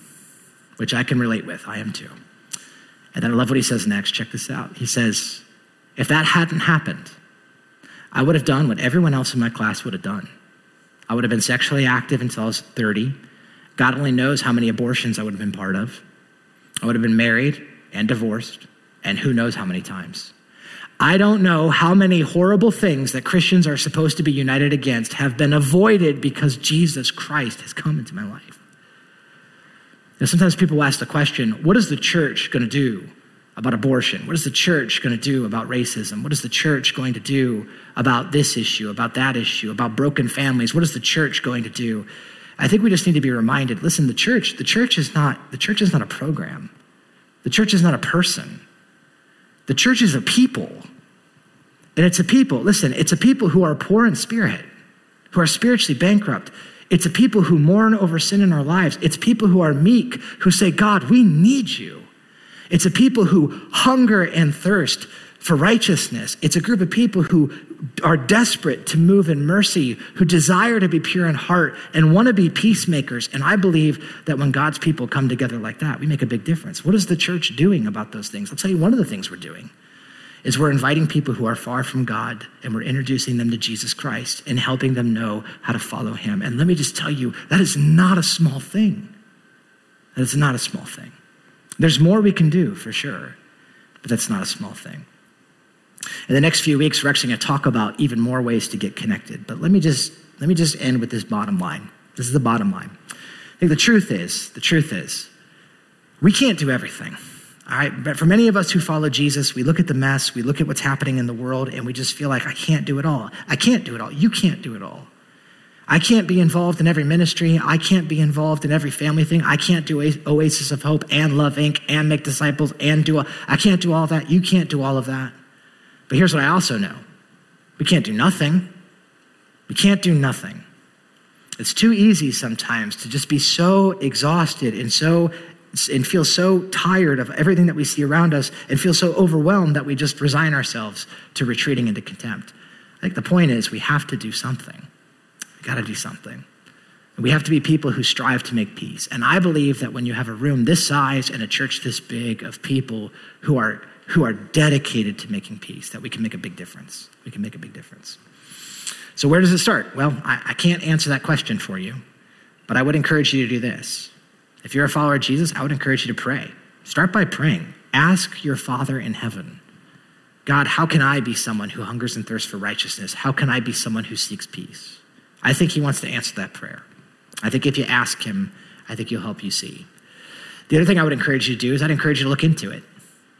which I can relate with. I am too. And then I love what he says next. Check this out. He says, if that hadn't happened, I would have done what everyone else in my class would have done. I would have been sexually active until I was 30. God only knows how many abortions I would have been part of. I would have been married and divorced, and who knows how many times. I don't know how many horrible things that Christians are supposed to be united against have been avoided because Jesus Christ has come into my life. Now, sometimes people ask the question what is the church going to do about abortion? What is the church going to do about racism? What is the church going to do about this issue, about that issue, about broken families? What is the church going to do? I think we just need to be reminded listen, the church, the church is not the church is not a program. The church is not a person. The church is a people. And it's a people, listen, it's a people who are poor in spirit, who are spiritually bankrupt. It's a people who mourn over sin in our lives. It's people who are meek, who say, God, we need you. It's a people who hunger and thirst for righteousness. It's a group of people who are desperate to move in mercy, who desire to be pure in heart and want to be peacemakers. And I believe that when God's people come together like that, we make a big difference. What is the church doing about those things? I'll tell you one of the things we're doing is we're inviting people who are far from God and we're introducing them to Jesus Christ and helping them know how to follow him. And let me just tell you, that is not a small thing. That is not a small thing. There's more we can do for sure, but that's not a small thing. In the next few weeks, we're actually going to talk about even more ways to get connected. But let me just let me just end with this bottom line. This is the bottom line. I think the truth is, the truth is, we can't do everything. All right, but for many of us who follow Jesus, we look at the mess, we look at what's happening in the world, and we just feel like I can't do it all. I can't do it all. You can't do it all. I can't be involved in every ministry. I can't be involved in every family thing. I can't do Oasis of Hope and Love Inc. and make disciples and do. I can't do all that. You can't do all of that. But here's what I also know we can't do nothing. We can't do nothing. It's too easy sometimes to just be so exhausted and so and feel so tired of everything that we see around us and feel so overwhelmed that we just resign ourselves to retreating into contempt. I think the point is we have to do something. Got to do something. We have to be people who strive to make peace. And I believe that when you have a room this size and a church this big of people who are who are dedicated to making peace, that we can make a big difference. We can make a big difference. So, where does it start? Well, I, I can't answer that question for you, but I would encourage you to do this. If you're a follower of Jesus, I would encourage you to pray. Start by praying. Ask your Father in heaven God, how can I be someone who hungers and thirsts for righteousness? How can I be someone who seeks peace? I think He wants to answer that prayer. I think if you ask Him, I think He'll help you see. The other thing I would encourage you to do is I'd encourage you to look into it.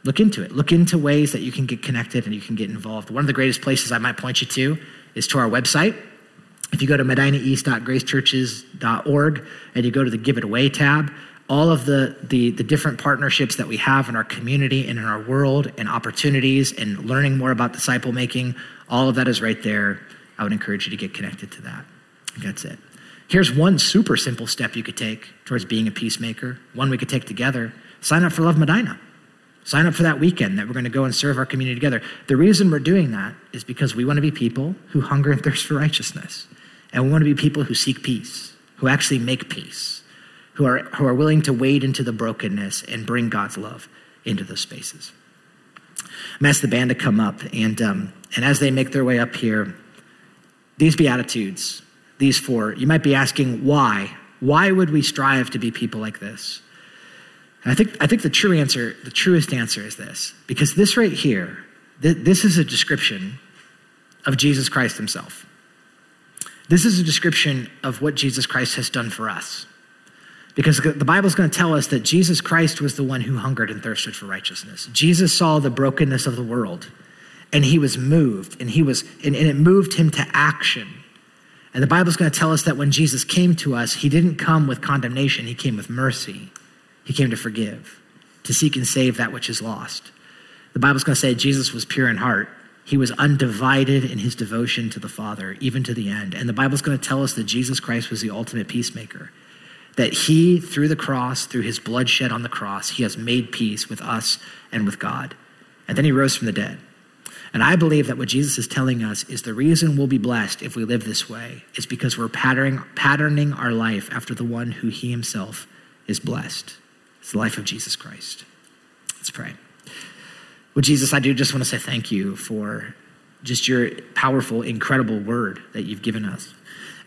Look into it. Look into ways that you can get connected and you can get involved. One of the greatest places I might point you to is to our website. If you go to medinaeast.gracechurches.org and you go to the Give It Away tab, all of the, the, the, different partnerships that we have in our community and in our world and opportunities and learning more about disciple making, all of that is right there. I would encourage you to get connected to that. That's it. Here's one super simple step you could take towards being a peacemaker, one we could take together Sign up for Love Medina. Sign up for that weekend that we're going to go and serve our community together. The reason we're doing that is because we want to be people who hunger and thirst for righteousness. And we want to be people who seek peace, who actually make peace, who are, who are willing to wade into the brokenness and bring God's love into those spaces. I'm asked the band to come up, and, um, and as they make their way up here, these Beatitudes, these four, you might be asking why? Why would we strive to be people like this? And I think, I think the true answer, the truest answer is this, because this right here, th- this is a description of Jesus Christ himself. This is a description of what Jesus Christ has done for us. Because the Bible is going to tell us that Jesus Christ was the one who hungered and thirsted for righteousness. Jesus saw the brokenness of the world and he was moved and he was and, and it moved him to action. And the Bible is going to tell us that when Jesus came to us, he didn't come with condemnation, he came with mercy. He came to forgive, to seek and save that which is lost. The Bible's going to say Jesus was pure in heart. He was undivided in his devotion to the Father, even to the end. And the Bible's going to tell us that Jesus Christ was the ultimate peacemaker. That he, through the cross, through his blood shed on the cross, he has made peace with us and with God. And then he rose from the dead. And I believe that what Jesus is telling us is the reason we'll be blessed if we live this way is because we're patterning, patterning our life after the one who he himself is blessed. It's the life of Jesus Christ. Let's pray. Well, Jesus, I do just want to say thank you for just your powerful, incredible word that you've given us.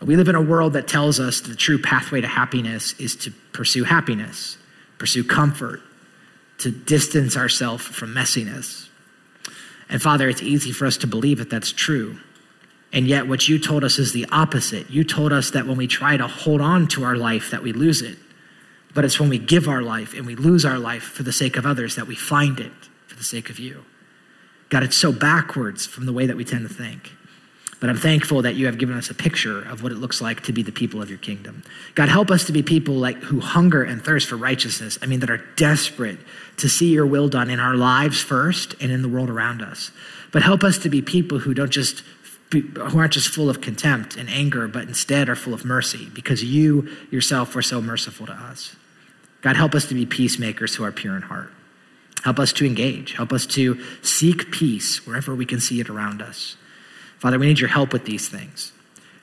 We live in a world that tells us the true pathway to happiness is to pursue happiness, pursue comfort, to distance ourselves from messiness. And Father, it's easy for us to believe that that's true. And yet, what you told us is the opposite. You told us that when we try to hold on to our life, that we lose it. But it's when we give our life and we lose our life for the sake of others that we find it for the sake of you. God, it's so backwards from the way that we tend to think. But I'm thankful that you have given us a picture of what it looks like to be the people of your kingdom. God, help us to be people like who hunger and thirst for righteousness. I mean, that are desperate to see your will done in our lives first and in the world around us. But help us to be people who don't just who aren't just full of contempt and anger, but instead are full of mercy because you yourself were so merciful to us. God, help us to be peacemakers who are pure in heart. Help us to engage. Help us to seek peace wherever we can see it around us. Father, we need your help with these things.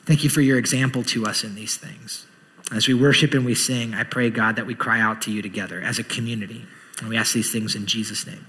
Thank you for your example to us in these things. As we worship and we sing, I pray, God, that we cry out to you together as a community. And we ask these things in Jesus' name.